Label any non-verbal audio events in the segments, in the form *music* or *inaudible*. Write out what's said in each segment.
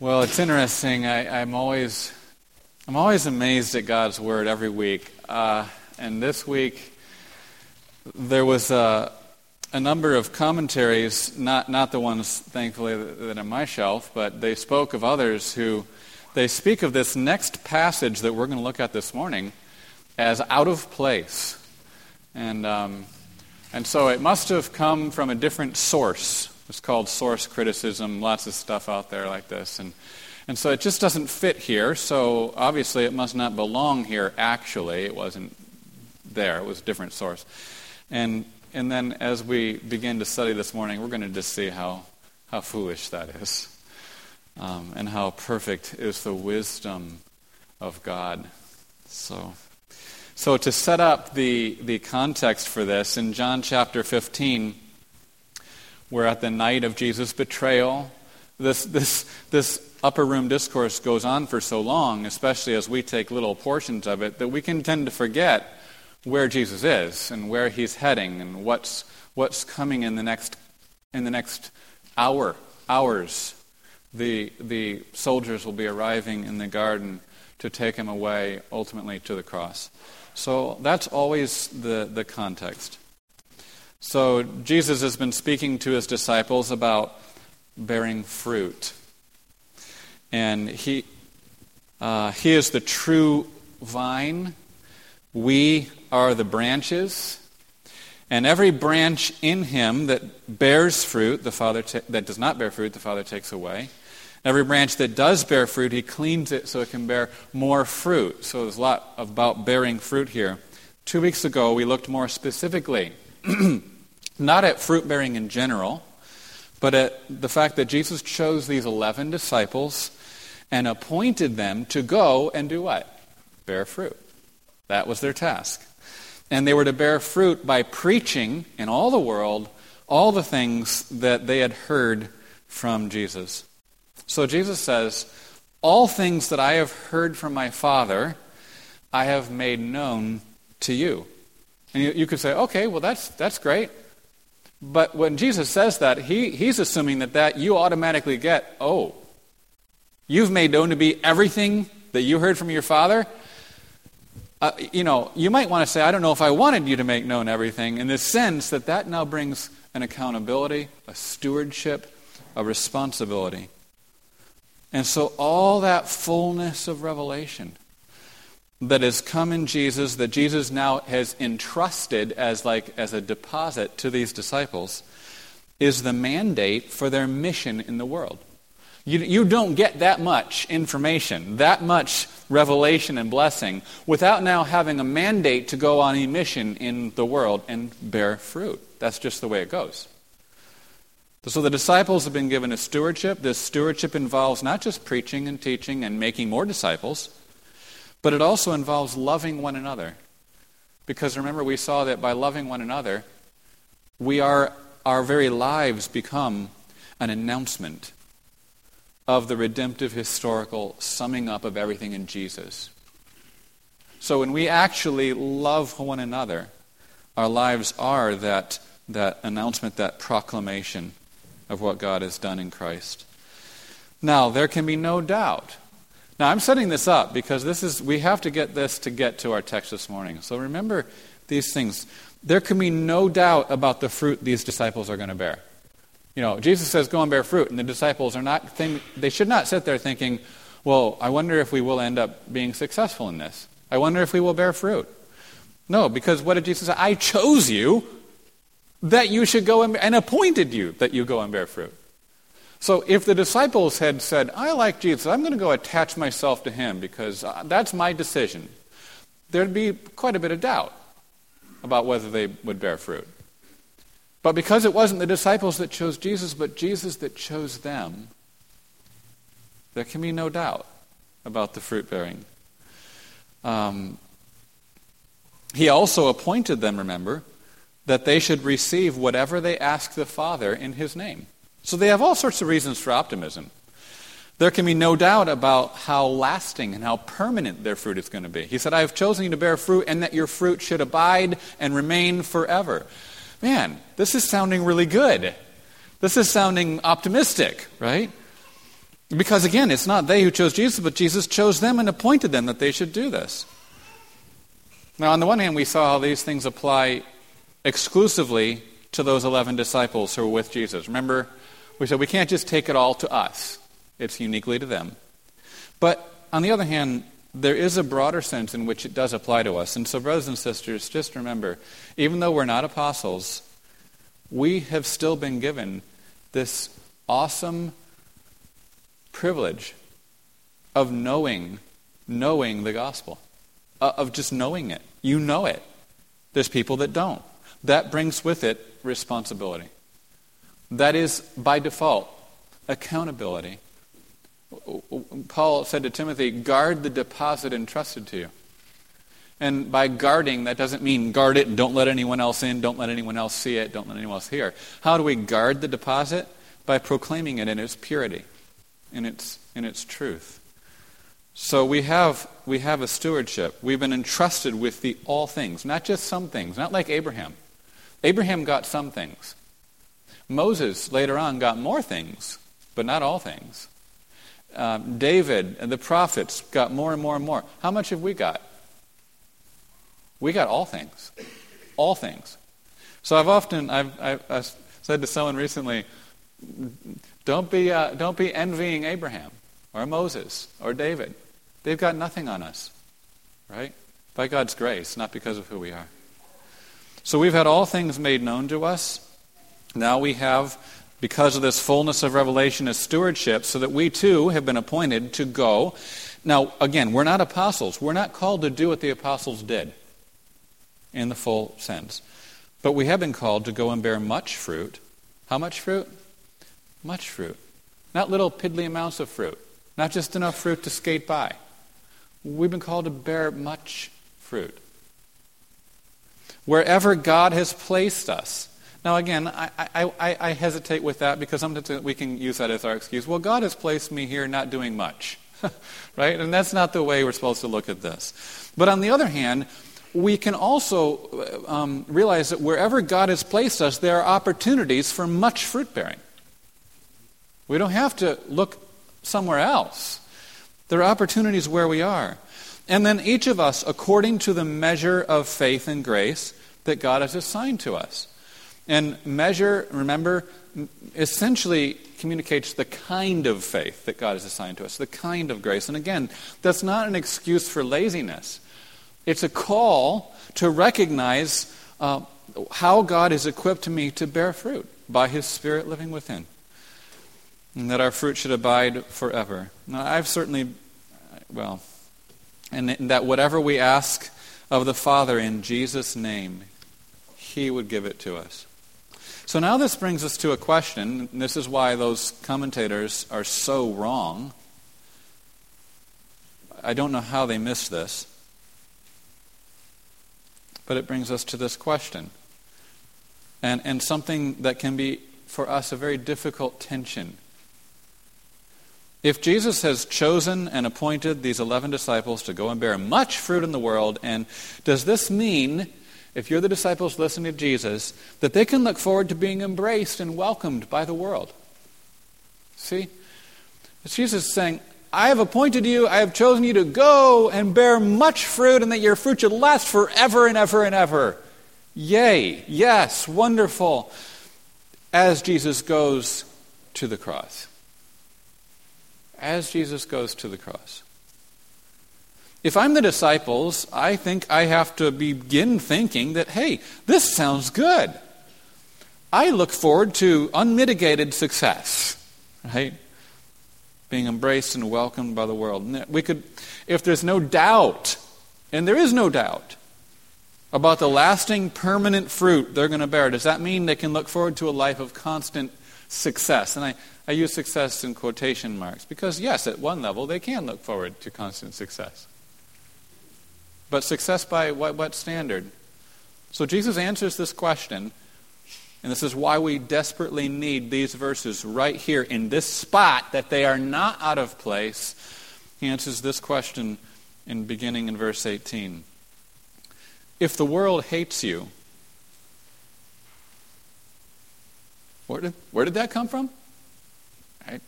Well, it's interesting. I, am always, I'm always amazed at God's word every week. Uh, and this week, there was a, a, number of commentaries, not not the ones, thankfully, that, are on my shelf, but they spoke of others who they speak of this next passage that we're going to look at this morning as out of place, and um, and so it must have come from a different source it's called source criticism, lots of stuff out there like this. And, and so it just doesn't fit here, so obviously it must not belong here actually. It wasn't there, it was a different source. And, and then as we begin to study this morning, we're going to just see how, how foolish that is um, and how perfect is the wisdom of God. So. So, to set up the, the context for this, in John chapter 15, we're at the night of Jesus' betrayal. This, this, this upper room discourse goes on for so long, especially as we take little portions of it, that we can tend to forget where Jesus is and where he's heading and what's, what's coming in the next, in the next hour, hours. The, the soldiers will be arriving in the garden to take him away ultimately to the cross. So that's always the, the context. So, Jesus has been speaking to his disciples about bearing fruit. And he, uh, he is the true vine. We are the branches. And every branch in him that bears fruit, the Father ta- that does not bear fruit, the Father takes away. Every branch that does bear fruit, he cleans it so it can bear more fruit. So there's a lot about bearing fruit here. Two weeks ago, we looked more specifically *clears throat* not at fruit bearing in general, but at the fact that Jesus chose these 11 disciples and appointed them to go and do what? Bear fruit. That was their task. And they were to bear fruit by preaching in all the world all the things that they had heard from Jesus. So Jesus says, All things that I have heard from my Father, I have made known to you. And you, you could say, okay, well, that's, that's great. But when Jesus says that, he, he's assuming that, that you automatically get, oh, you've made known to be everything that you heard from your Father. Uh, you know, you might want to say, I don't know if I wanted you to make known everything, in the sense that that now brings an accountability, a stewardship, a responsibility. And so all that fullness of revelation that has come in Jesus, that Jesus now has entrusted as like as a deposit to these disciples, is the mandate for their mission in the world. You, you don't get that much information, that much revelation and blessing, without now having a mandate to go on a mission in the world and bear fruit. That's just the way it goes. So the disciples have been given a stewardship. This stewardship involves not just preaching and teaching and making more disciples, but it also involves loving one another. Because remember, we saw that by loving one another, we are, our very lives become an announcement of the redemptive historical summing up of everything in Jesus. So when we actually love one another, our lives are that, that announcement, that proclamation of what God has done in Christ. Now, there can be no doubt now, I'm setting this up because this is, we have to get this to get to our text this morning. So remember these things. There can be no doubt about the fruit these disciples are going to bear. You know, Jesus says, go and bear fruit, and the disciples are not, think, they should not sit there thinking, well, I wonder if we will end up being successful in this. I wonder if we will bear fruit. No, because what did Jesus say? I chose you that you should go and, and appointed you that you go and bear fruit. So if the disciples had said, I like Jesus, I'm going to go attach myself to him because uh, that's my decision, there'd be quite a bit of doubt about whether they would bear fruit. But because it wasn't the disciples that chose Jesus, but Jesus that chose them, there can be no doubt about the fruit bearing. Um, he also appointed them, remember, that they should receive whatever they ask the Father in his name. So they have all sorts of reasons for optimism. There can be no doubt about how lasting and how permanent their fruit is going to be. He said, I have chosen you to bear fruit and that your fruit should abide and remain forever. Man, this is sounding really good. This is sounding optimistic, right? Because again, it's not they who chose Jesus, but Jesus chose them and appointed them that they should do this. Now, on the one hand, we saw how these things apply exclusively to those 11 disciples who were with Jesus. Remember, we said we can't just take it all to us, it's uniquely to them. But on the other hand, there is a broader sense in which it does apply to us. And so, brothers and sisters, just remember even though we're not apostles, we have still been given this awesome privilege of knowing knowing the gospel uh, of just knowing it. You know it. There's people that don't. That brings with it responsibility that is by default accountability paul said to timothy guard the deposit entrusted to you and by guarding, that doesn't mean guard it and don't let anyone else in, don't let anyone else see it, don't let anyone else hear. How do we guard the deposit? By proclaiming it in its purity in its, in its truth. So we have, we have a stewardship. We've been entrusted with the all things, not just some things, not like Abraham. Abraham got some things. Moses later on got more things, but not all things. Um, David and the prophets got more and more and more. How much have we got? We got all things. All things. So I've often I've, I've, I've said to someone recently, don't be, uh, don't be envying Abraham or Moses or David. They've got nothing on us, right? By God's grace, not because of who we are. So we've had all things made known to us. Now we have, because of this fullness of revelation, a stewardship, so that we too have been appointed to go. Now, again, we're not apostles. We're not called to do what the apostles did in the full sense. But we have been called to go and bear much fruit. How much fruit? Much fruit. Not little piddly amounts of fruit. Not just enough fruit to skate by. We've been called to bear much fruit. Wherever God has placed us. Now, again, I, I, I, hesitate with that because sometimes we can use that as our excuse. Well, God has placed me here not doing much. *laughs* right? And that's not the way we're supposed to look at this. But on the other hand, we can also um, realize that wherever God has placed us, there are opportunities for much fruit bearing. We don't have to look somewhere else. There are opportunities where we are. And then each of us, according to the measure of faith and grace that God has assigned to us. And measure, remember, essentially communicates the kind of faith that God has assigned to us, the kind of grace. And again, that's not an excuse for laziness, it's a call to recognize uh, how God has equipped me to bear fruit by His Spirit living within and that our fruit should abide forever. Now, I've certainly, well, and that whatever we ask of the Father in Jesus' name, He would give it to us. So now this brings us to a question, and this is why those commentators are so wrong. I don't know how they missed this. But it brings us to this question. And, and something that can be, for us, a very difficult tension if Jesus has chosen and appointed these 11 disciples to go and bear much fruit in the world, and does this mean, if you're the disciples listening to Jesus, that they can look forward to being embraced and welcomed by the world? See? Jesus is saying, I have appointed you, I have chosen you to go and bear much fruit, and that your fruit should last forever and ever and ever. Yay, yes, wonderful. As Jesus goes to the cross as Jesus goes to the cross. If I'm the disciples, I think I have to begin thinking that, hey, this sounds good. I look forward to unmitigated success, right? Being embraced and welcomed by the world. We could, if there's no doubt, and there is no doubt, about the lasting, permanent fruit they're going to bear, does that mean they can look forward to a life of constant success? And I, I use success in quotation marks because, yes, at one level, they can look forward to constant success. But success by what, what standard? So Jesus answers this question, and this is why we desperately need these verses right here in this spot that they are not out of place. He answers this question in beginning in verse 18. If the world hates you, where did, where did that come from? Right?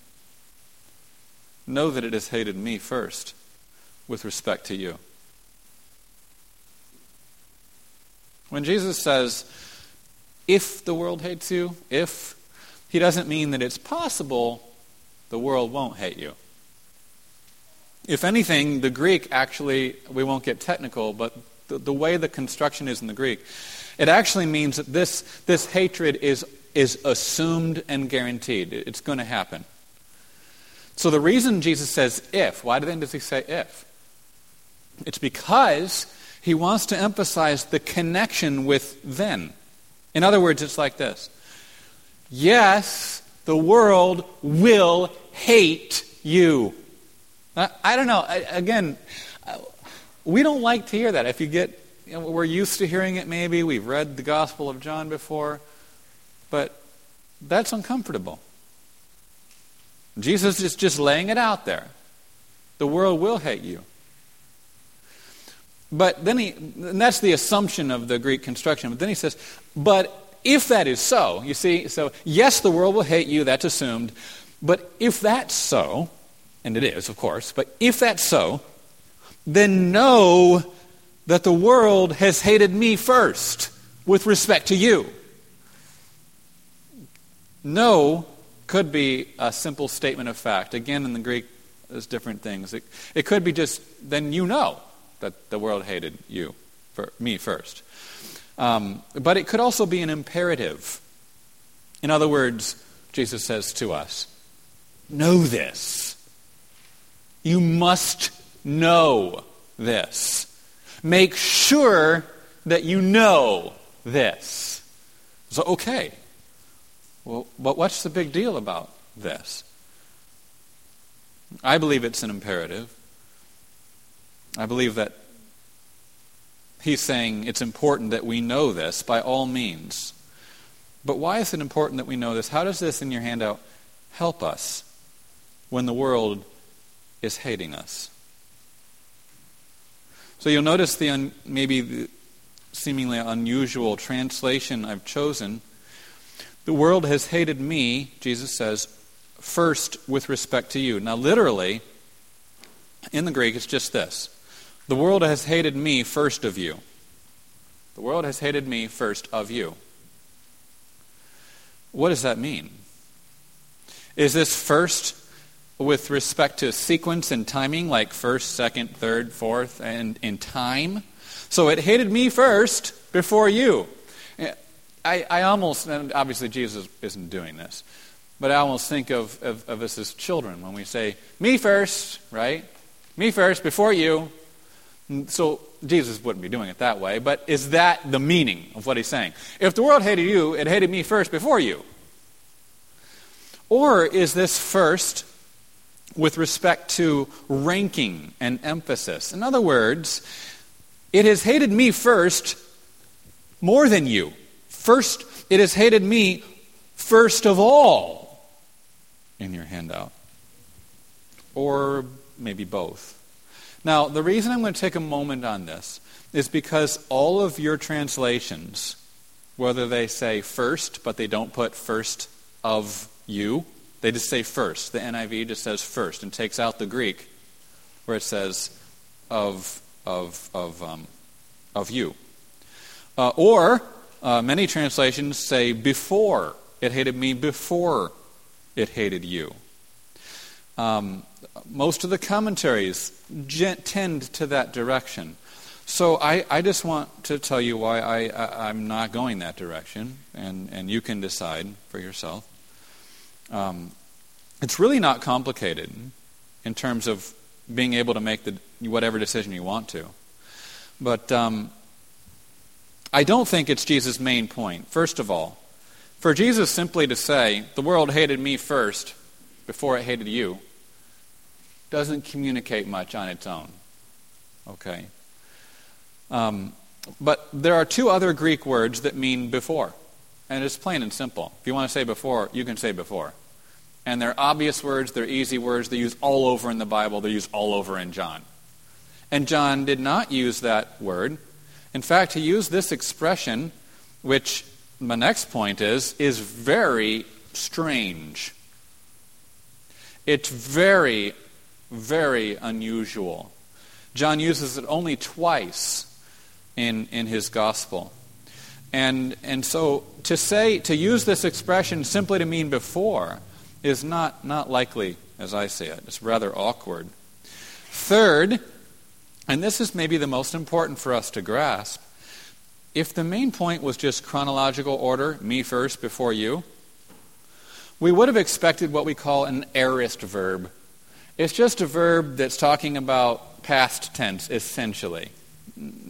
know that it has hated me first with respect to you. When Jesus says, if the world hates you, if, he doesn't mean that it's possible the world won't hate you. If anything, the Greek actually, we won't get technical, but the, the way the construction is in the Greek, it actually means that this, this hatred is, is assumed and guaranteed. It's going to happen. So the reason Jesus says if, why then does he say if? It's because he wants to emphasize the connection with then. In other words, it's like this Yes, the world will hate you. I, don't know. I, again, we don't like to hear that. If you get, you know, we're used to hearing it maybe. We've read the Gospel of John before. But that's uncomfortable. Jesus is just laying it out there. The world will hate you. But then he, and that's the assumption of the Greek construction. But then he says, but if that is so, you see, so yes, the world will hate you, that's assumed. But if that's so, and it is, of course, but if that's so, then know that the world has hated me first with respect to you. Know could be a simple statement of fact. Again, in the Greek, there's different things. It, it could be just, then you know that the world hated you, for me first. Um, but it could also be an imperative. In other words, Jesus says to us, Know this. You must know this. Make sure that you know this. So, okay. Well, but what's the big deal about this? I believe it's an imperative. I believe that he's saying it's important that we know this by all means. But why is it important that we know this? How does this in your handout help us when the world is hating us? So you'll notice the un, maybe the seemingly unusual translation I've chosen. The world has hated me, Jesus says, first with respect to you. Now, literally, in the Greek, it's just this the world has hated me first of you. The world has hated me first of you. What does that mean? Is this first with respect to sequence and timing, like first, second, third, fourth, and in time? So it hated me first before you. I, I almost, and obviously Jesus isn't doing this, but I almost think of, of, of us as children when we say, me first, right? Me first, before you. So Jesus wouldn't be doing it that way, but is that the meaning of what he's saying? If the world hated you, it hated me first before you. Or is this first with respect to ranking and emphasis? In other words, it has hated me first more than you. First, it has hated me first of all in your handout. Or maybe both. Now, the reason I'm going to take a moment on this is because all of your translations, whether they say first, but they don't put first of you, they just say first. The NIV just says first and takes out the Greek where it says of, of, of, um, of you. Uh, or uh, many translations say before. It hated me before it hated you. Um, most of the commentaries tend to that direction. So I, I just want to tell you why I, I, am not going that direction, and, and you can decide for yourself. Um, it's really not complicated in terms of being able to make the, whatever decision you want to. But um, I don't think it's Jesus' main point. First of all, for Jesus simply to say, the world hated me first before it hated you, doesn't communicate much on its own. Okay? Um, but there are two other Greek words that mean before. And it's plain and simple. If you want to say before, you can say before. And they're obvious words, they're easy words, they're used all over in the Bible, they're used all over in John. And John did not use that word. In fact, he used this expression, which my next point is, is very strange. It's very very unusual. John uses it only twice in, in his gospel. And, and so to say, to use this expression simply to mean before is not, not likely as I see it. It's rather awkward. Third, and this is maybe the most important for us to grasp, if the main point was just chronological order, me first before you, we would have expected what we call an aorist verb. It's just a verb that's talking about past tense, essentially.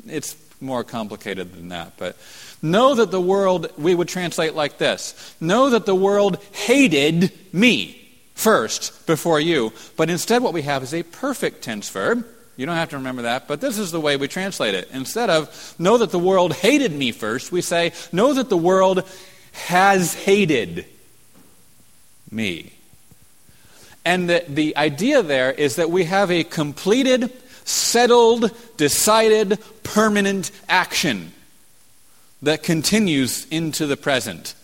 It's more complicated than that, but know that the world, we would translate like this Know that the world hated me first before you. But instead, what we have is a perfect tense verb. You don't have to remember that, but this is the way we translate it. Instead of know that the world hated me first, we say know that the world has hated me. And the, the idea there is that we have a completed, settled, decided, permanent action that continues into the present.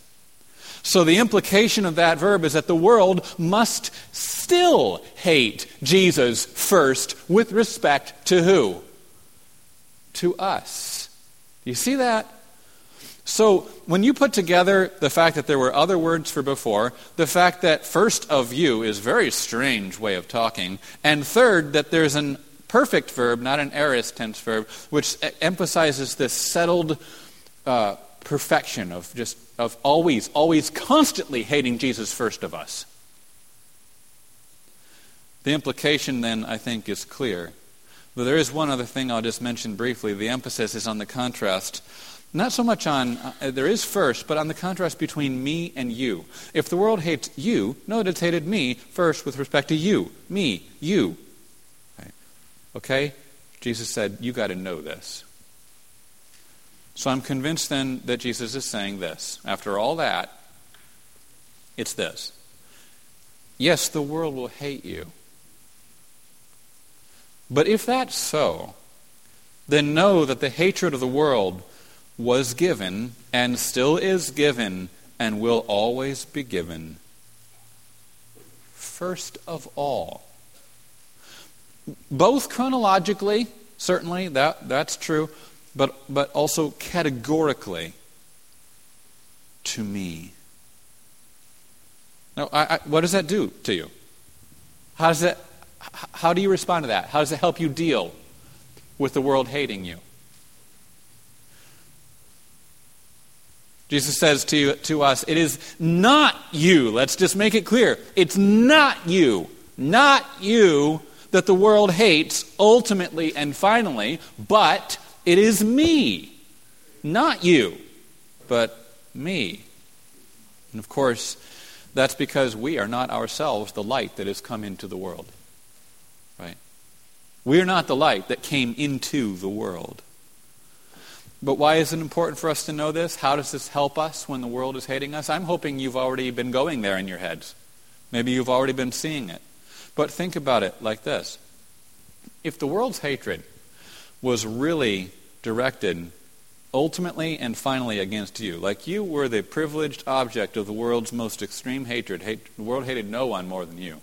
So the implication of that verb is that the world must still hate Jesus first with respect to who? To us. Do you see that? So, when you put together the fact that there were other words for before, the fact that first of you is very strange way of talking, and third, that there's an perfect verb, not an aorist tense verb, which emphasizes this settled uh, perfection of just of always, always, constantly hating Jesus first of us. The implication then, I think, is clear. But there is one other thing I'll just mention briefly. The emphasis is on the contrast. Not so much on, uh, there is first, but on the contrast between me and you. If the world hates you, know, it's hated me first with respect to you. Me, you. Okay? okay? Jesus said, You got to know this. So I'm convinced then that Jesus is saying this. After all that, it's this. Yes, the world will hate you. But if that's so, then know that the hatred of the world was given and still is given and will always be given. First of all, both chronologically, certainly, that, that's true, but, but also categorically to me. Now, I, I, what does that do to you? How, does that, how do you respond to that? How does it help you deal with the world hating you? Jesus says to, you, to us, It is not you. Let's just make it clear. It's not you, not you that the world hates ultimately and finally, but it is me, not you, but me. And of course, that's because we are not ourselves the light that has come into the world. Right? We are not the light that came into the world. But why is it important for us to know this? How does this help us when the world is hating us? I'm hoping you've already been going there in your heads. Maybe you've already been seeing it. But think about it like this if the world's hatred was really directed ultimately and finally against you. Like you were the privileged object of the world's most extreme hatred. Hate, the world hated no one more than you.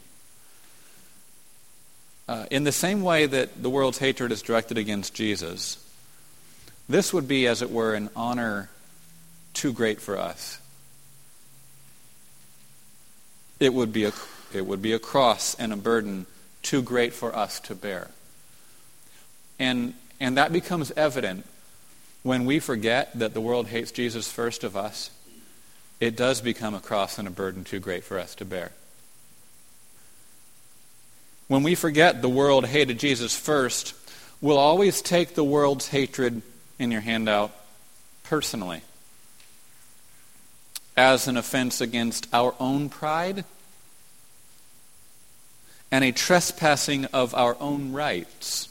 Uh, in the same way that the world's hatred is directed against Jesus, this would be, as it were, an honor too great for us. It would be a, it would be a cross and a burden too great for us to bear. And and that becomes evident when we forget that the world hates Jesus first of us. It does become a cross and a burden too great for us to bear. When we forget the world hated Jesus first, we'll always take the world's hatred in your handout personally as an offense against our own pride and a trespassing of our own rights.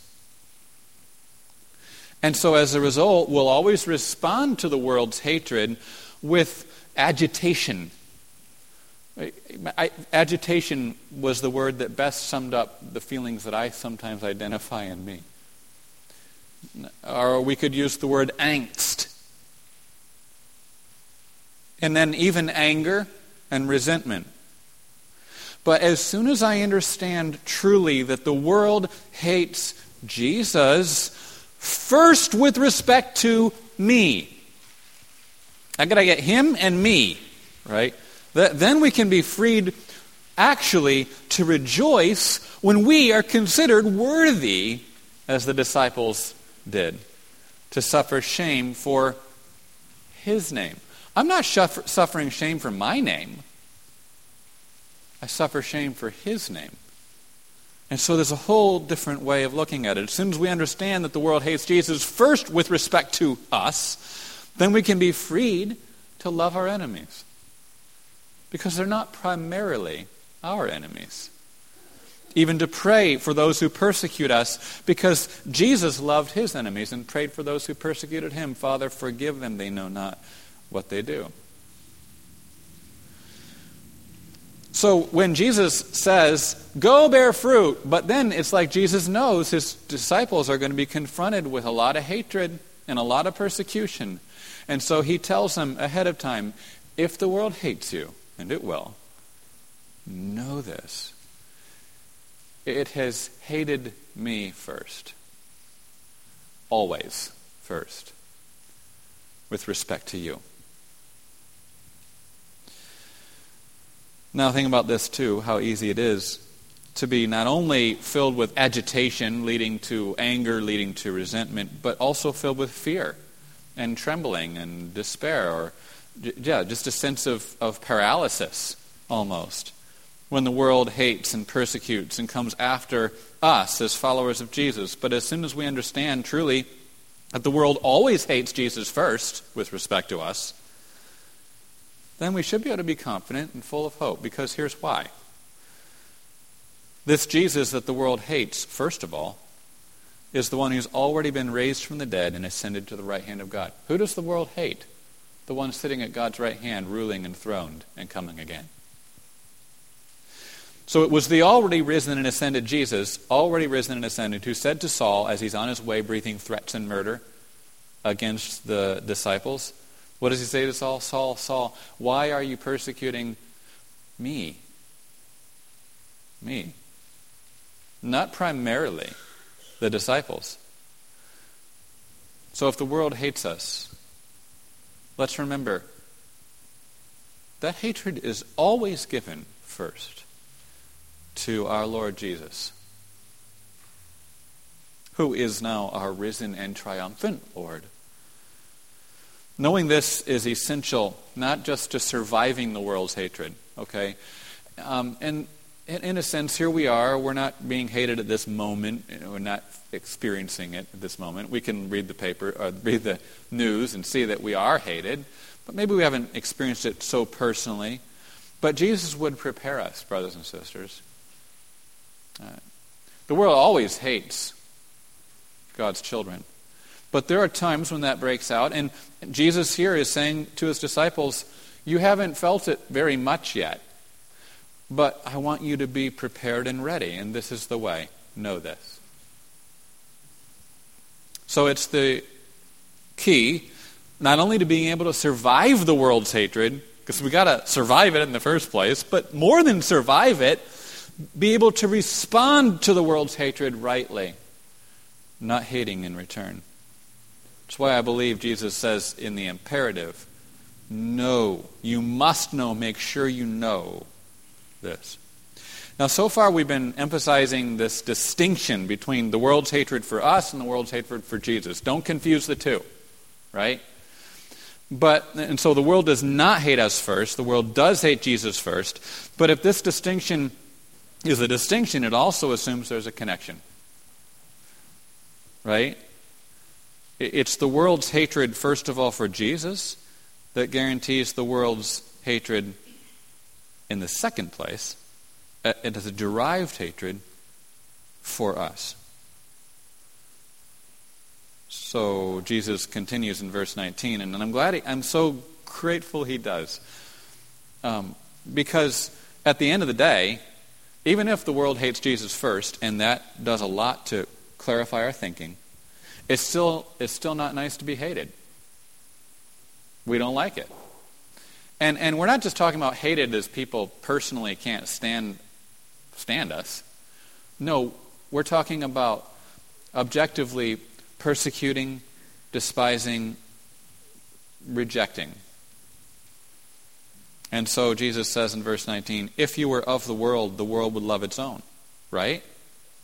And so, as a result, we'll always respond to the world's hatred with agitation. Agitation was the word that best summed up the feelings that I sometimes identify in me. Or we could use the word angst. And then even anger and resentment. But as soon as I understand truly that the world hates Jesus, first with respect to me, I got to get him and me, right? Then we can be freed actually to rejoice when we are considered worthy, as the disciples did, to suffer shame for his name. I'm not suffering shame for my name. I suffer shame for his name. And so there's a whole different way of looking at it. As soon as we understand that the world hates Jesus, first with respect to us, then we can be freed to love our enemies. Because they're not primarily our enemies. Even to pray for those who persecute us, because Jesus loved his enemies and prayed for those who persecuted him. Father, forgive them, they know not what they do. So when Jesus says, go bear fruit, but then it's like Jesus knows his disciples are going to be confronted with a lot of hatred and a lot of persecution. And so he tells them ahead of time, if the world hates you, and it will, know this. It has hated me first. Always first. With respect to you. Now, think about this too how easy it is to be not only filled with agitation, leading to anger, leading to resentment, but also filled with fear and trembling and despair, or, yeah, just a sense of, of paralysis almost when the world hates and persecutes and comes after us as followers of Jesus. But as soon as we understand truly that the world always hates Jesus first with respect to us, then we should be able to be confident and full of hope because here's why. This Jesus that the world hates, first of all, is the one who's already been raised from the dead and ascended to the right hand of God. Who does the world hate? The one sitting at God's right hand, ruling and throned and coming again. So it was the already risen and ascended Jesus, already risen and ascended, who said to Saul as he's on his way breathing threats and murder against the disciples, what does he say to Saul? Saul, Saul, why are you persecuting me? Me. Not primarily the disciples. So if the world hates us, let's remember that hatred is always given first to our Lord Jesus, who is now our risen and triumphant Lord. Knowing this is essential, not just to surviving the world's hatred, okay? Um, and in a sense, here we are. We're not being hated at this moment. We're not experiencing it at this moment. We can read the paper, or uh, read the news, and see that we are hated, but maybe we haven't experienced it so personally. But Jesus would prepare us, brothers and sisters. The world always hates God's children. But there are times when that breaks out, and Jesus here is saying to his disciples, You haven't felt it very much yet, but I want you to be prepared and ready, and this is the way. Know this. So it's the key not only to being able to survive the world's hatred, because we got to survive it in the first place, but more than survive it, be able to respond to the world's hatred rightly, not hating in return. That's why I believe Jesus says in the imperative, know. You must know. Make sure you know this. Now, so far we've been emphasizing this distinction between the world's hatred for us and the world's hatred for Jesus. Don't confuse the two, right? But, and so the world does not hate us first. The world does hate Jesus first. But if this distinction is a distinction, it also assumes there's a connection. Right? It's the world's hatred, first of all, for Jesus that guarantees the world's hatred in the second place. It is a derived hatred for us. So Jesus continues in verse 19, and I'm glad, he, I'm so grateful he does. Um, because at the end of the day, even if the world hates Jesus first, and that does a lot to clarify our thinking, it's still, it's still not nice to be hated. We don't like it. And, and we're not just talking about hated as people personally can't stand stand us. No, we're talking about objectively persecuting, despising, rejecting. And so Jesus says in verse 19, if you were of the world, the world would love its own. Right?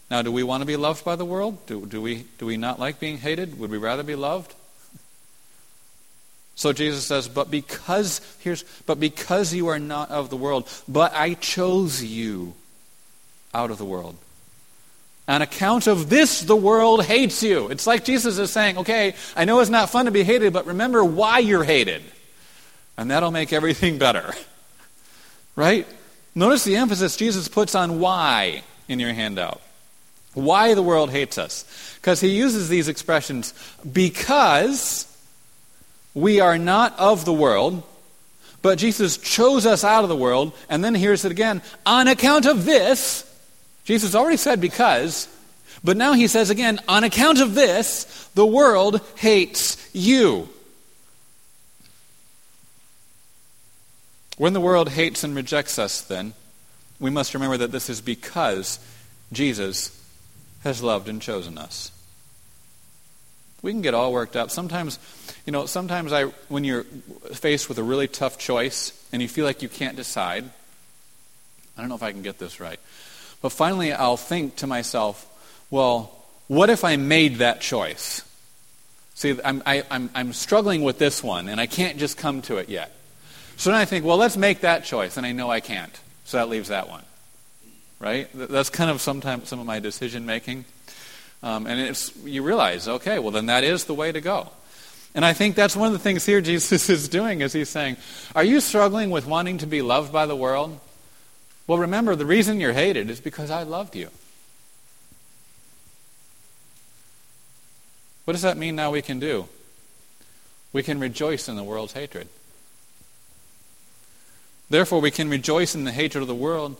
Now, do we want to be loved by the world? Do, do, we, do we not like being hated? Would we rather be loved? So Jesus says, but because, here's, but because you are not of the world, but I chose you out of the world. On account of this, the world hates you. It's like Jesus is saying, okay, I know it's not fun to be hated, but remember why you're hated. And that'll make everything better. Right? Notice the emphasis Jesus puts on why in your handout. Why the world hates us. Because he uses these expressions because we are not of the world, but Jesus chose us out of the world. And then here's it again on account of this, Jesus already said because, but now he says again, on account of this, the world hates you. When the world hates and rejects us, then, we must remember that this is because Jesus has loved and chosen us. We can get all worked up. Sometimes, you know, sometimes I, when you're faced with a really tough choice and you feel like you can't decide, I don't know if I can get this right, but finally I'll think to myself, well, what if I made that choice? See, I'm, I, am i am i am struggling with this one and I can't just come to it yet. So then I think, well, let's make that choice, and I know I can't. So that leaves that one right? That's kind of sometimes some of my decision making. Um, and it's, you realize, okay, well, then that is the way to go. And I think that's one of the things here *laughs* Jesus is doing is he's saying, Are you struggling with wanting to be loved by the world? Well, remember, the reason you're hated is because I loved you. What does that mean now we can do? We can rejoice in the world's hatred. Therefore, we can rejoice in the hatred of the world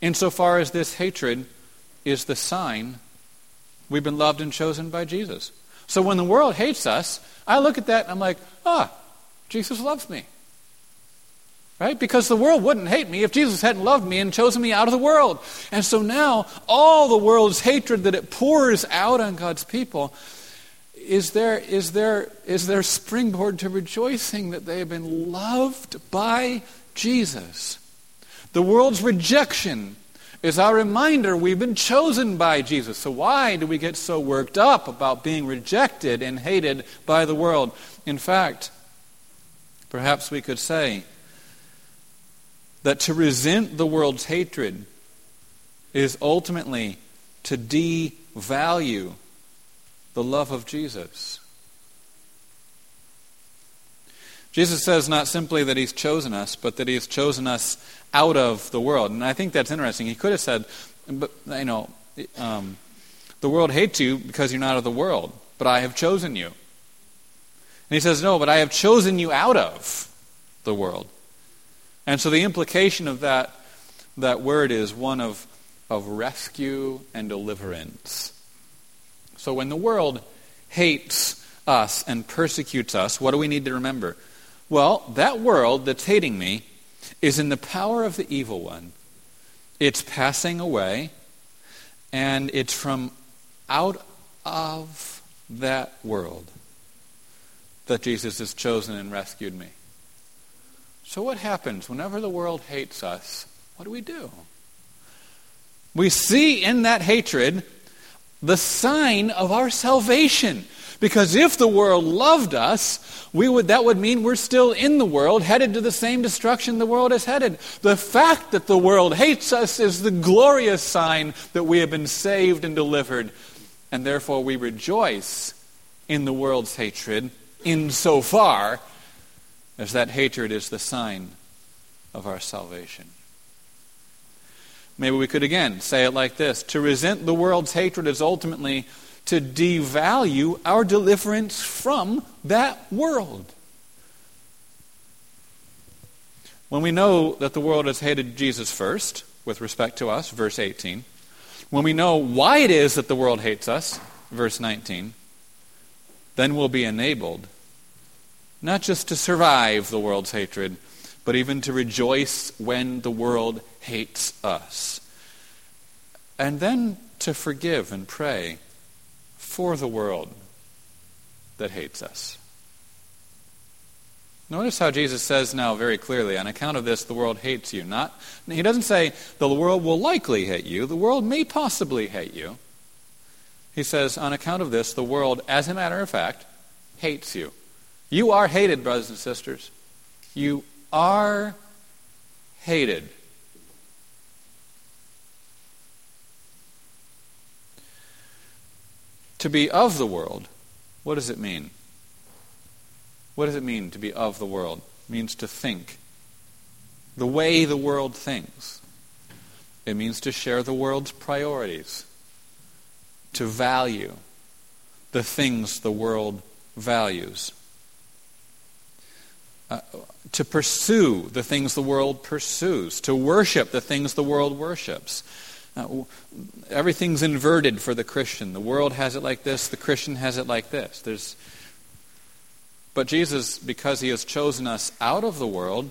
insofar as this hatred is the sign we've been loved and chosen by Jesus. So when the world hates us, I look at that and I'm like, ah, Jesus loves me. Right? Because the world wouldn't hate me if Jesus hadn't loved me and chosen me out of the world. And so now, all the world's hatred that it pours out on God's people is there, is there, is their springboard to rejoicing that they have been loved by Jesus. The world's rejection is our reminder we've been chosen by Jesus. So, why do we get so worked up about being rejected and hated by the world? In fact, perhaps we could say that to resent the world's hatred is ultimately to devalue the love of Jesus. Jesus says not simply that he's chosen us, but that he's chosen us out of the world. And I think that's interesting. He could have said, but, you know, um, the world hates you because you're not of the world, but I have chosen you. And he says, no, but I have chosen you out of the world. And so the implication of that, that word is one of, of rescue and deliverance. So when the world hates us and persecutes us, what do we need to remember? Well, that world that's hating me is in the power of the evil one. It's passing away, and it's from out of that world that Jesus has chosen and rescued me. So, what happens whenever the world hates us? What do we do? We see in that hatred the sign of our salvation. Because if the world loved us, we would, that would mean we're still in the world, headed to the same destruction the world is headed. The fact that the world hates us is the glorious sign that we have been saved and delivered. And therefore we rejoice in the world's hatred insofar as that hatred is the sign of our salvation. Maybe we could again say it like this To resent the world's hatred is ultimately to devalue our deliverance from that world. When we know that the world has hated Jesus first, with respect to us, verse 18, when we know why it is that the world hates us, verse 19, then we'll be enabled not just to survive the world's hatred, but even to rejoice when the world hates us. and then to forgive and pray for the world that hates us. Notice how Jesus says now very clearly, on account of this, the world hates you. Not, he doesn't say the world will likely hate you, the world may possibly hate you. He says, on account of this, the world, as a matter of fact, hates you. You are hated, brothers and sisters. You are hated. To be of the world, what does it mean? What does it mean to be of the world? It means to think the way the world thinks. It means to share the world's priorities, to value the things the world values, uh, to pursue the things the world pursues, to worship the things the world worships. Everything's inverted for the Christian. The world has it like this, the Christian has it like this. There's, but Jesus, because he has chosen us out of the world,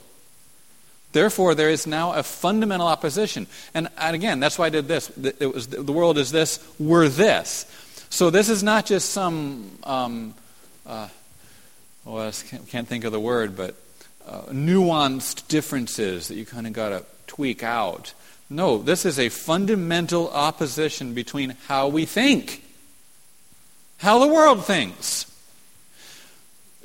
therefore there is now a fundamental opposition. And, and again, that's why I did this. It was, the world is this, we're this. So this is not just some, um, uh, well, I can't, can't, think of the word, but uh, nuanced differences that you kind of got to tweak out. No, this is a fundamental opposition between how we think, how the world thinks,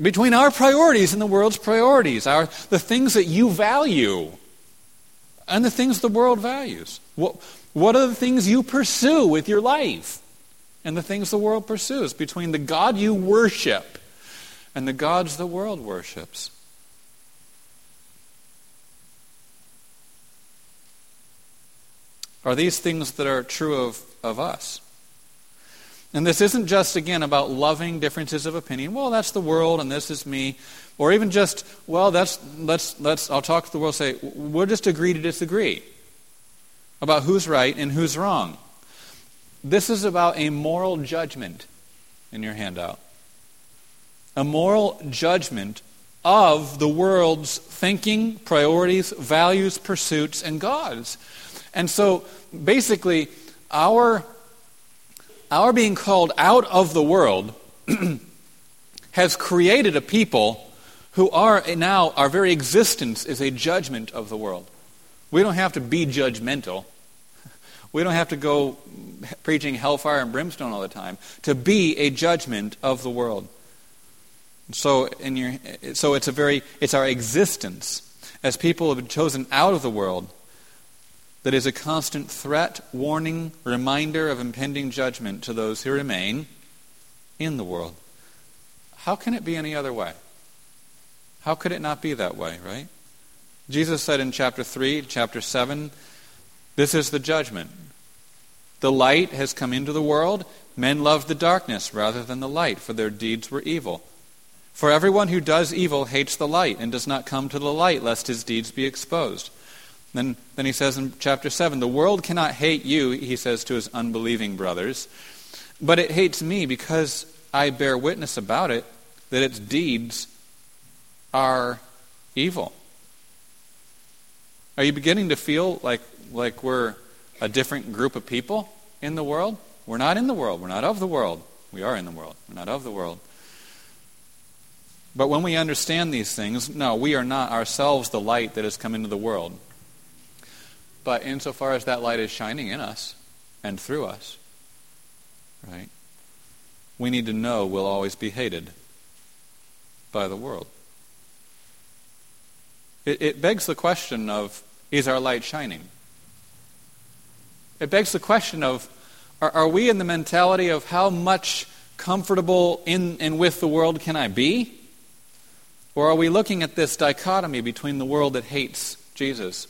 between our priorities and the world's priorities, our, the things that you value and the things the world values. What, what are the things you pursue with your life and the things the world pursues? Between the God you worship and the gods the world worships. Are these things that are true of, of us. And this isn't just, again, about loving differences of opinion. Well, that's the world and this is me. Or even just, well, that's, let's, let's, I'll talk to the world say, we'll just agree to disagree about who's right and who's wrong. This is about a moral judgment in your handout. A moral judgment of the world's thinking, priorities, values, pursuits, and gods. And so basically, our, our being called out of the world *clears throat* has created a people who are now, our very existence is a judgment of the world. We don't have to be judgmental. *laughs* We don't have to go preaching hellfire and brimstone all the time to be a judgment of the world. So, in your, so it's a very it's our existence as people have been chosen out of the world that is a constant threat, warning, reminder of impending judgment to those who remain in the world. How can it be any other way? How could it not be that way, right? Jesus said in chapter 3, chapter 7, this is the judgment. The light has come into the world. Men loved the darkness rather than the light, for their deeds were evil. For everyone who does evil hates the light and does not come to the light, lest his deeds be exposed. Then, then he says in chapter 7 The world cannot hate you, he says to his unbelieving brothers, but it hates me because I bear witness about it that its deeds are evil. Are you beginning to feel like, like we're a different group of people in the world? We're not in the world. We're not of the world. We are in the world. We're not of the world. But when we understand these things, no, we are not ourselves the light that has come into the world. But insofar as that light is shining in us and through us, right, we need to know we'll always be hated by the world. It, it begs the question of is our light shining? It begs the question of are, are we in the mentality of how much comfortable in and with the world can I be? Or are we looking at this dichotomy between the world that hates Jesus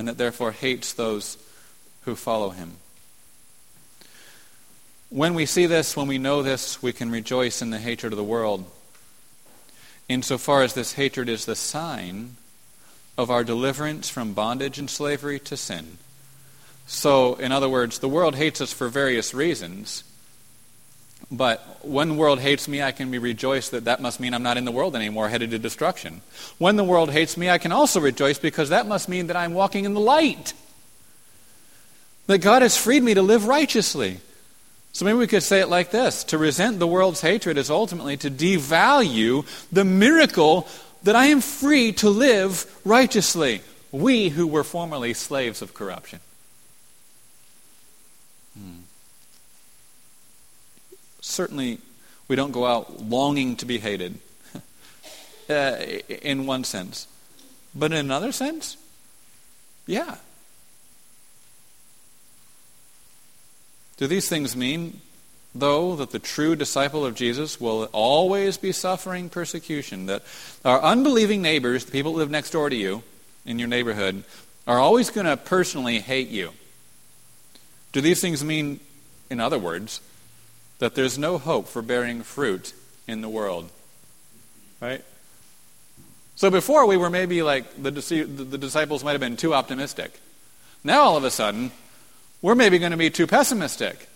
and that therefore hates those who follow him. When we see this, when we know this, we can rejoice in the hatred of the world, insofar as this hatred is the sign of our deliverance from bondage and slavery to sin. So, in other words, the world hates us for various reasons. But when the world hates me, I can be rejoiced that that must mean I'm not in the world anymore, headed to destruction. When the world hates me, I can also rejoice because that must mean that I'm walking in the light. That God has freed me to live righteously. So maybe we could say it like this To resent the world's hatred is ultimately to devalue the miracle that I am free to live righteously. We who were formerly slaves of corruption. Certainly, we don't go out longing to be hated, *laughs* uh, in one sense. But in another sense, yeah. Do these things mean, though, that the true disciple of Jesus will always be suffering persecution? That our unbelieving neighbors, the people who live next door to you in your neighborhood, are always going to personally hate you? Do these things mean, in other words, that there's no hope for bearing fruit in the world? Right? So before we were maybe like the, the disciples might have been too optimistic. Now all of a sudden, we're maybe going to be too pessimistic.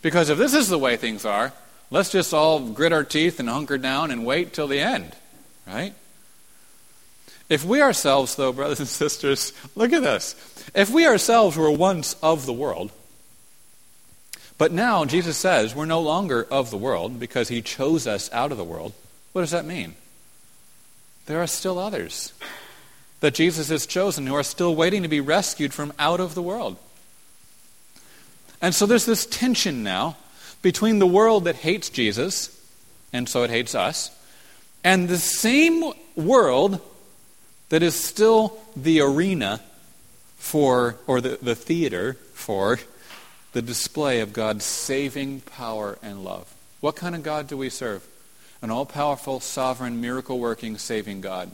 Because if this is the way things are, let's just all grit our teeth and hunker down and wait till the end, right? If we ourselves, though, *laughs* brothers and sisters, look at this. If we ourselves were once of the world, but now Jesus says we're no longer of the world because he chose us out of the world, what does that mean? There are still others that Jesus has chosen who are still waiting to be rescued from out of the world. And so there's this tension now between the world that hates Jesus, and so it hates us, and the same world that is still the arena for, or the, the theater for, the display of God's saving power and love. What kind of God do we serve? An all powerful, sovereign, miracle working, saving God.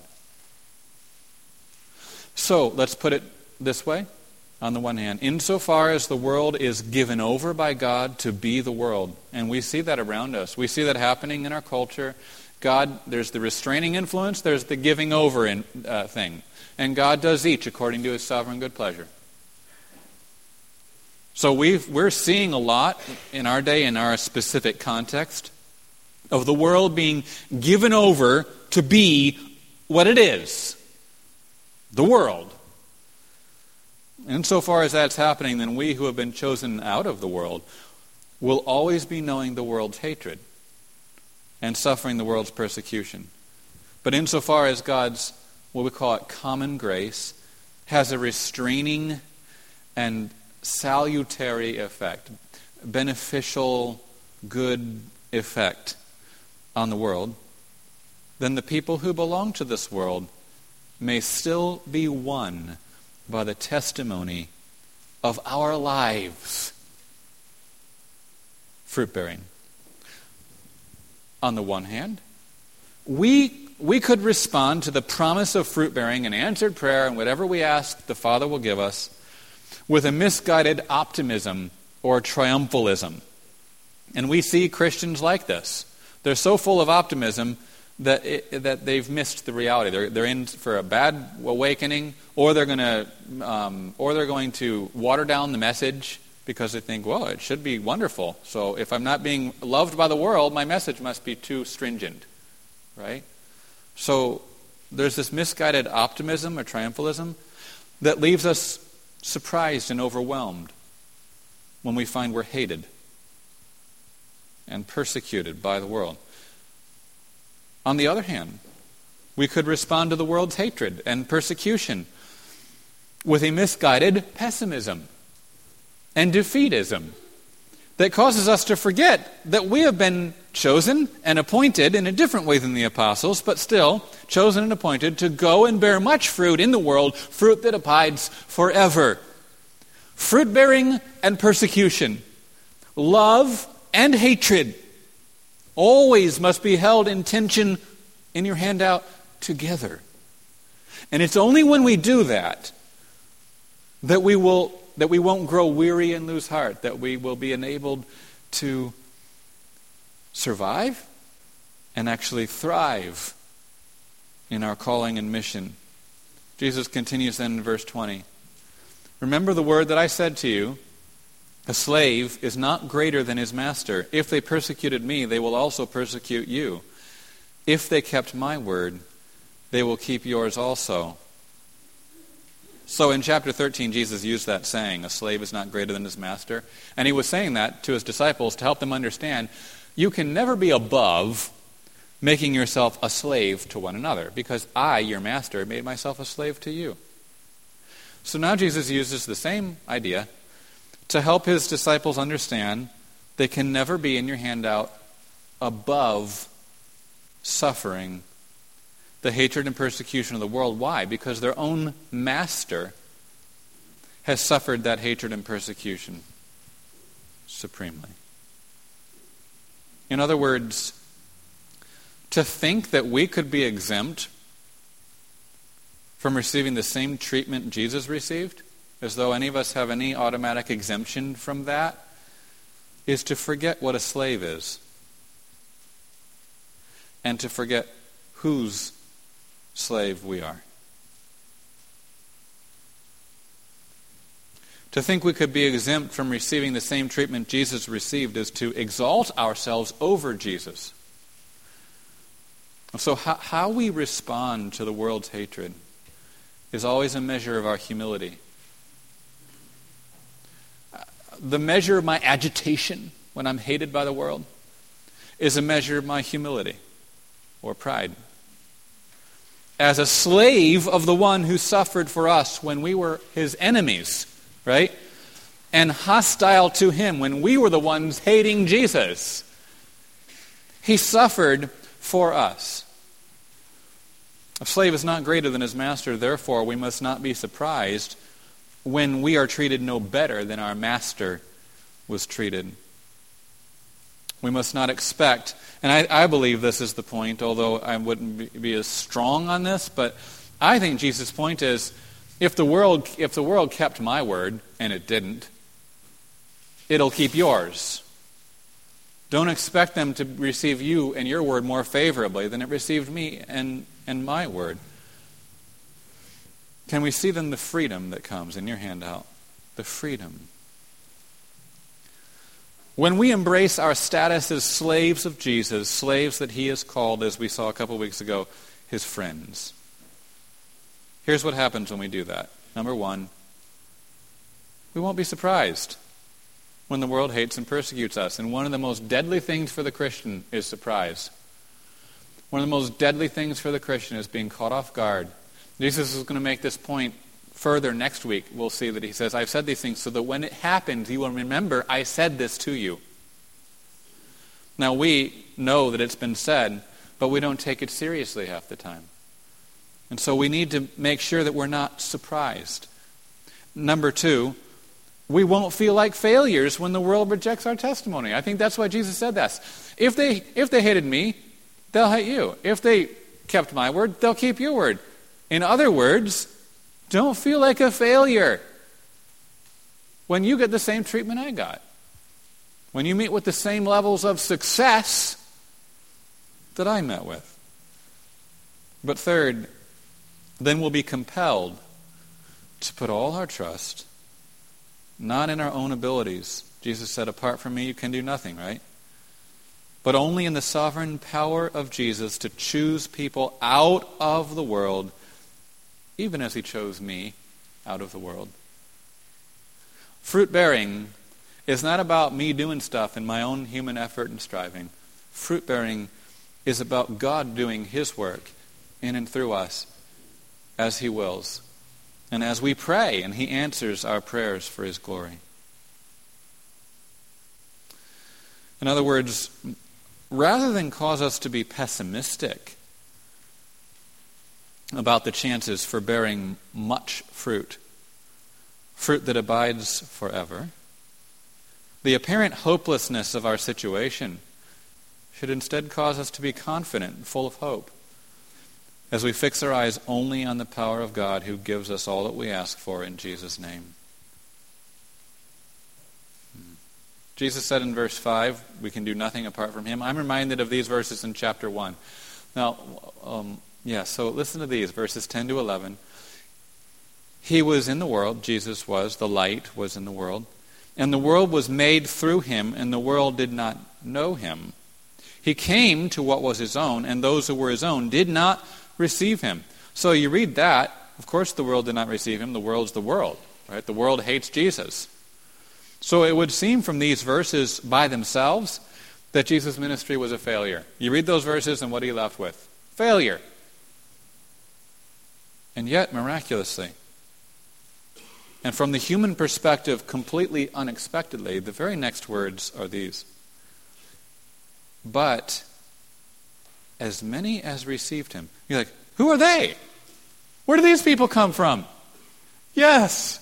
So let's put it this way on the one hand, insofar as the world is given over by God to be the world. And we see that around us. We see that happening in our culture. God, there's the restraining influence, there's the giving over in, uh, thing. And God does each according to his sovereign good pleasure. So we we're seeing a lot in our day, in our specific context, of the world being given over to be what it is the world. Insofar as that's happening, then we who have been chosen out of the world will always be knowing the world's hatred and suffering the world's persecution. But insofar as God's, what we call it, common grace, has a restraining and salutary effect, beneficial, good effect on the world, then the people who belong to this world may still be won by the testimony of our lives. Fruit bearing. On the one hand, we, we could respond to the promise of fruit bearing and answered prayer and whatever we ask, the Father will give us, with a misguided optimism or triumphalism. And we see Christians like this. They're so full of optimism that, it, that they've missed the reality. They're, they're in for a bad awakening, or they're, gonna, um, or they're going to water down the message because they think, well, it should be wonderful. So if I'm not being loved by the world, my message must be too stringent, right? So there's this misguided optimism or triumphalism that leaves us surprised and overwhelmed when we find we're hated and persecuted by the world. On the other hand, we could respond to the world's hatred and persecution with a misguided pessimism and defeatism that causes us to forget that we have been chosen and appointed in a different way than the apostles, but still chosen and appointed to go and bear much fruit in the world, fruit that abides forever. Fruit bearing and persecution, love and hatred always must be held in tension in your handout together. And it's only when we do that that we will that we won't grow weary and lose heart, that we will be enabled to survive and actually thrive in our calling and mission. Jesus continues then in verse 20. Remember the word that I said to you a slave is not greater than his master. If they persecuted me, they will also persecute you. If they kept my word, they will keep yours also. So in chapter 13, Jesus used that saying, a slave is not greater than his master. And he was saying that to his disciples to help them understand you can never be above making yourself a slave to one another, because I, your master, made myself a slave to you. So now Jesus uses the same idea to help his disciples understand they can never be in your handout above suffering the hatred and persecution of the world. Why? Because their own master has suffered that hatred and persecution supremely. In other words, to think that we could be exempt from receiving the same treatment Jesus received, as though any of us have any automatic exemption from that, is to forget what a slave is and to forget whose slave we are. To think we could be exempt from receiving the same treatment Jesus received is to exalt ourselves over Jesus. So, how, how, we respond to the world's hatred is always a measure of our humility. The measure of my agitation when I'm hated by the world is a measure of my humility or pride as a slave of the one who suffered for us when we were his enemies, right? And hostile to him when we were the ones hating Jesus. He suffered for us. A slave is not greater than his master, therefore, we must not be surprised when we are treated no better than our master was treated. We must not expect, and I, I believe this is the point, although I wouldn't be, be as strong on this, but I think Jesus' point is if the world if the world kept my word and it didn't, it'll keep yours. Don't expect them to receive you and your word more favorably than it received me and, and my word. Can we see then the freedom that comes in your handout? The freedom. When we embrace our status as slaves of Jesus, slaves that he has called, as we saw a couple weeks ago, his friends. Here's what happens when we do that. Number one, we won't be surprised when the world hates and persecutes us. And one of the most deadly things for the Christian is surprise. One of the most deadly things for the Christian is being caught off guard. Jesus is going to make this point further next week, we'll see that he says, I've said these things so that when it happens, you will remember I said this to you. Now, we know that it's been said, but we don't take it seriously half the time. And so we need to make sure that we're not surprised. Number two, we won't feel like failures when the world rejects our testimony. I think that's why Jesus said this. If they, if they hated me, they'll hate you. If they kept my word, they'll keep your word. In other words, don't feel like a failure when you get the same treatment I got. When you meet with the same levels of success that I met with. But third, then we'll be compelled to put all our trust not in our own abilities. Jesus said, Apart from me, you can do nothing, right? But only in the sovereign power of Jesus to choose people out of the world even as he chose me out of the world. Fruit bearing is not about me doing stuff in my own human effort and striving. Fruit bearing is about God doing his work in and through us as he wills. And as we pray, and he answers our prayers for his glory. In other words, rather than cause us to be pessimistic about the chances for bearing much fruit, fruit that abides forever. The apparent hopelessness of our situation should instead cause us to be confident and full of hope as we fix our eyes only on the power of God who gives us all that we ask for in Jesus' name. Jesus said in verse 5, we can do nothing apart from him. I'm reminded of these verses in chapter 1. Now, um, yeah, so listen to these verses 10 to 11. He was in the world, Jesus was, the light was in the world, and the world was made through him, and the world did not know him. He came to what was his own, and those who were his own did not receive him. So you read that, of course the world did not receive him. The world's the world, right? The world hates Jesus. So it would seem from these verses by themselves that Jesus' ministry was a failure. You read those verses, and what are you left with? Failure. And yet, miraculously, and from the human perspective, completely unexpectedly, the very next words are these But as many as received him. You're like, who are they? Where do these people come from? Yes,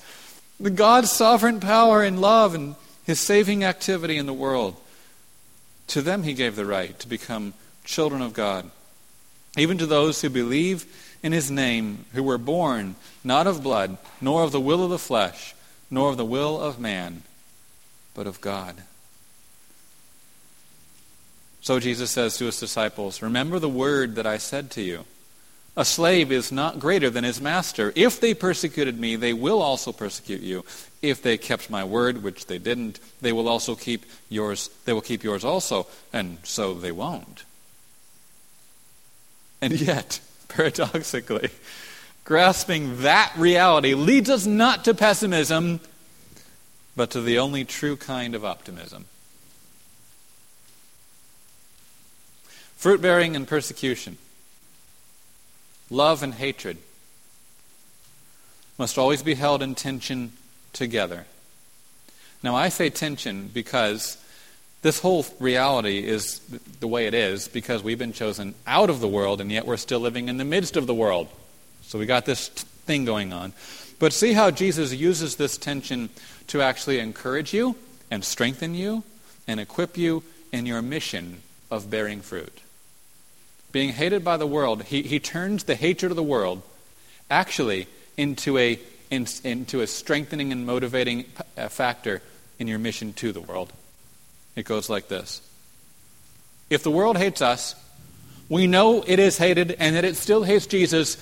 the God's sovereign power and love and his saving activity in the world. To them he gave the right to become children of God, even to those who believe in his name, who were born not of blood, nor of the will of the flesh, nor of the will of man, but of God. So Jesus says to his disciples, Remember the word that I said to you. A slave is not greater than his master. If they persecuted me, they will also persecute you. If they kept my word, which they didn't, they will also keep yours. They will keep yours also, and so they won't. And yet, *laughs* paradoxically, grasping that reality leads us not to pessimism, but to the only true kind of optimism. Fruit bearing and persecution love and hatred must always be held in tension together. Now, I say tension because this whole reality is the way it is because we've been chosen out of the world and yet we're still living in the midst of the world. So we got this thing going on. But see how Jesus uses this tension to actually encourage you and strengthen you and equip you in your mission of bearing fruit being hated by the world, he, he turns the hatred of the world actually into a, in, into a strengthening and motivating uh, factor in your mission to the world. It goes like this If the world hates us, we know it is hated and that it still hates Jesus,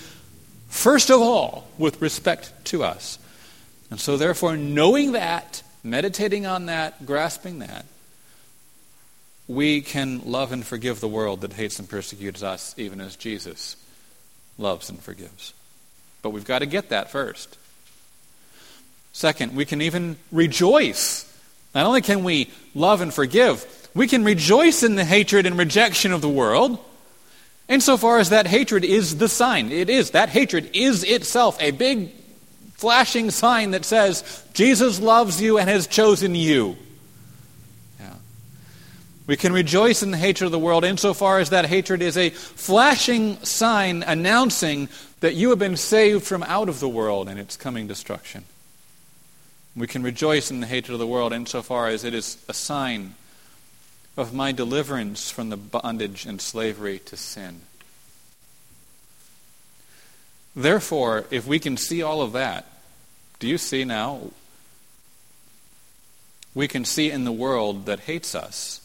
first of all, with respect to us. And so, therefore, knowing that, meditating on that, grasping that, we can love and forgive the world that hates and persecutes us, even as Jesus loves and forgives. But we've got to get that first. Second, we can even rejoice. Not only can we love and forgive, we can rejoice in the hatred and rejection of the world, insofar as that hatred is the sign. It is. That hatred is itself a big flashing sign that says, Jesus loves you and has chosen you. Yeah. We can rejoice in the hatred of the world insofar as that hatred is a flashing sign announcing that you have been saved from out of the world and its coming destruction. We can rejoice in the hatred of the world insofar as it is a sign of my deliverance from the bondage and slavery to sin. Therefore, if we can see all of that, do you see now? We can see in the world that hates us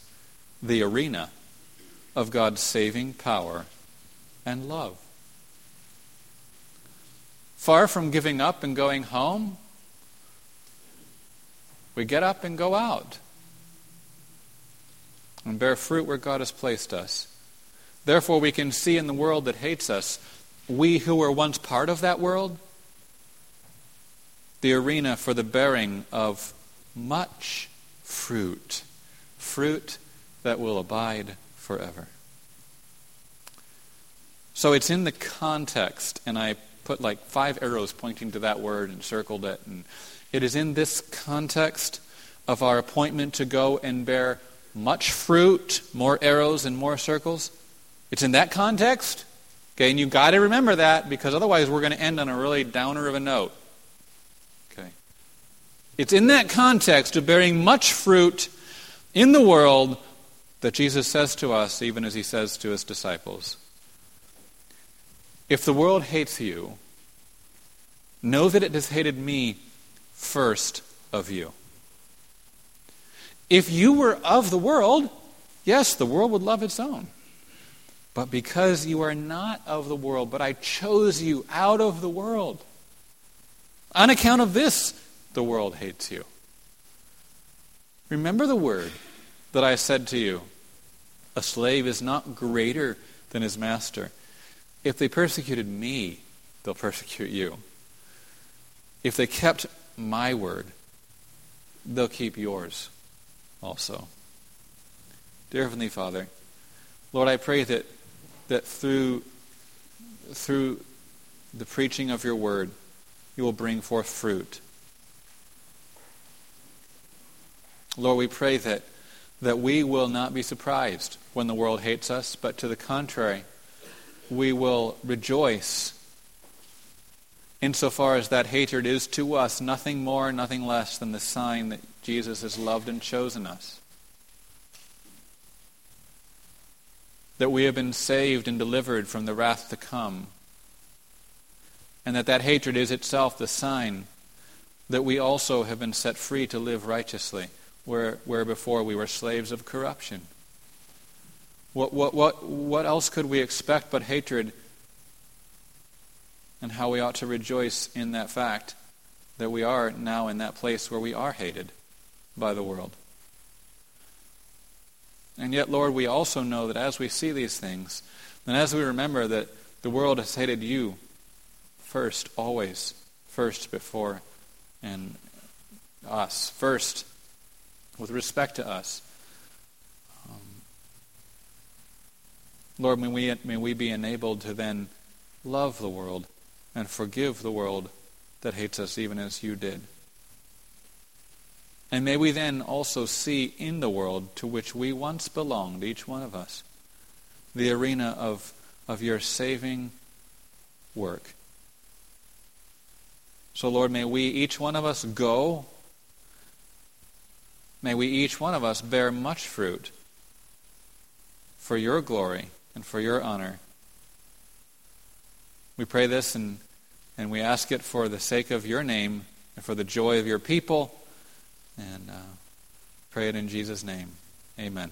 the arena of God's saving power and love. Far from giving up and going home, we get up and go out and bear fruit where God has placed us. Therefore, we can see in the world that hates us, we who were once part of that world, the arena for the bearing of much fruit. Fruit that will abide forever. So it's in the context, and I put like five arrows pointing to that word and circled it. And it is in this context of our appointment to go and bear much fruit, more arrows and more circles. It's in that context. Okay, and you've got to remember that because otherwise we're going to end on a really downer of a note. Okay. It's in that context of bearing much fruit in the world that Jesus says to us, even as he says to his disciples If the world hates you, know that it has hated me first of you. If you were of the world, yes, the world would love its own. But because you are not of the world, but I chose you out of the world, on account of this, the world hates you. Remember the word that I said to you a slave is not greater than his master. If they persecuted me, they'll persecute you. If they kept my word, they'll keep yours also. Dear Heavenly Father, Lord, I pray that, that through, through the preaching of your word, you will bring forth fruit. Lord, we pray that, that we will not be surprised when the world hates us, but to the contrary, we will rejoice insofar as that hatred is to us nothing more, nothing less than the sign that Jesus has loved and chosen us. That we have been saved and delivered from the wrath to come. And that that hatred is itself the sign that we also have been set free to live righteously, where, where before we were slaves of corruption. What, what, what, what else could we expect but hatred? And how we ought to rejoice in that fact that we are now in that place where we are hated by the world. And yet, Lord, we also know that as we see these things, and as we remember that the world has hated you first, always, first before and us, first with respect to us, um, Lord, may we, may we be enabled to then love the world and forgive the world that hates us even as you did. And may we then also see in the world to which we once belonged, each one of us, the arena of, of your saving work. So, Lord, may we, each one of us, go. May we, each one of us, bear much fruit for your glory and for your honor. We pray this and, and we ask it for the sake of your name and for the joy of your people. And uh, pray it in Jesus' name. Amen.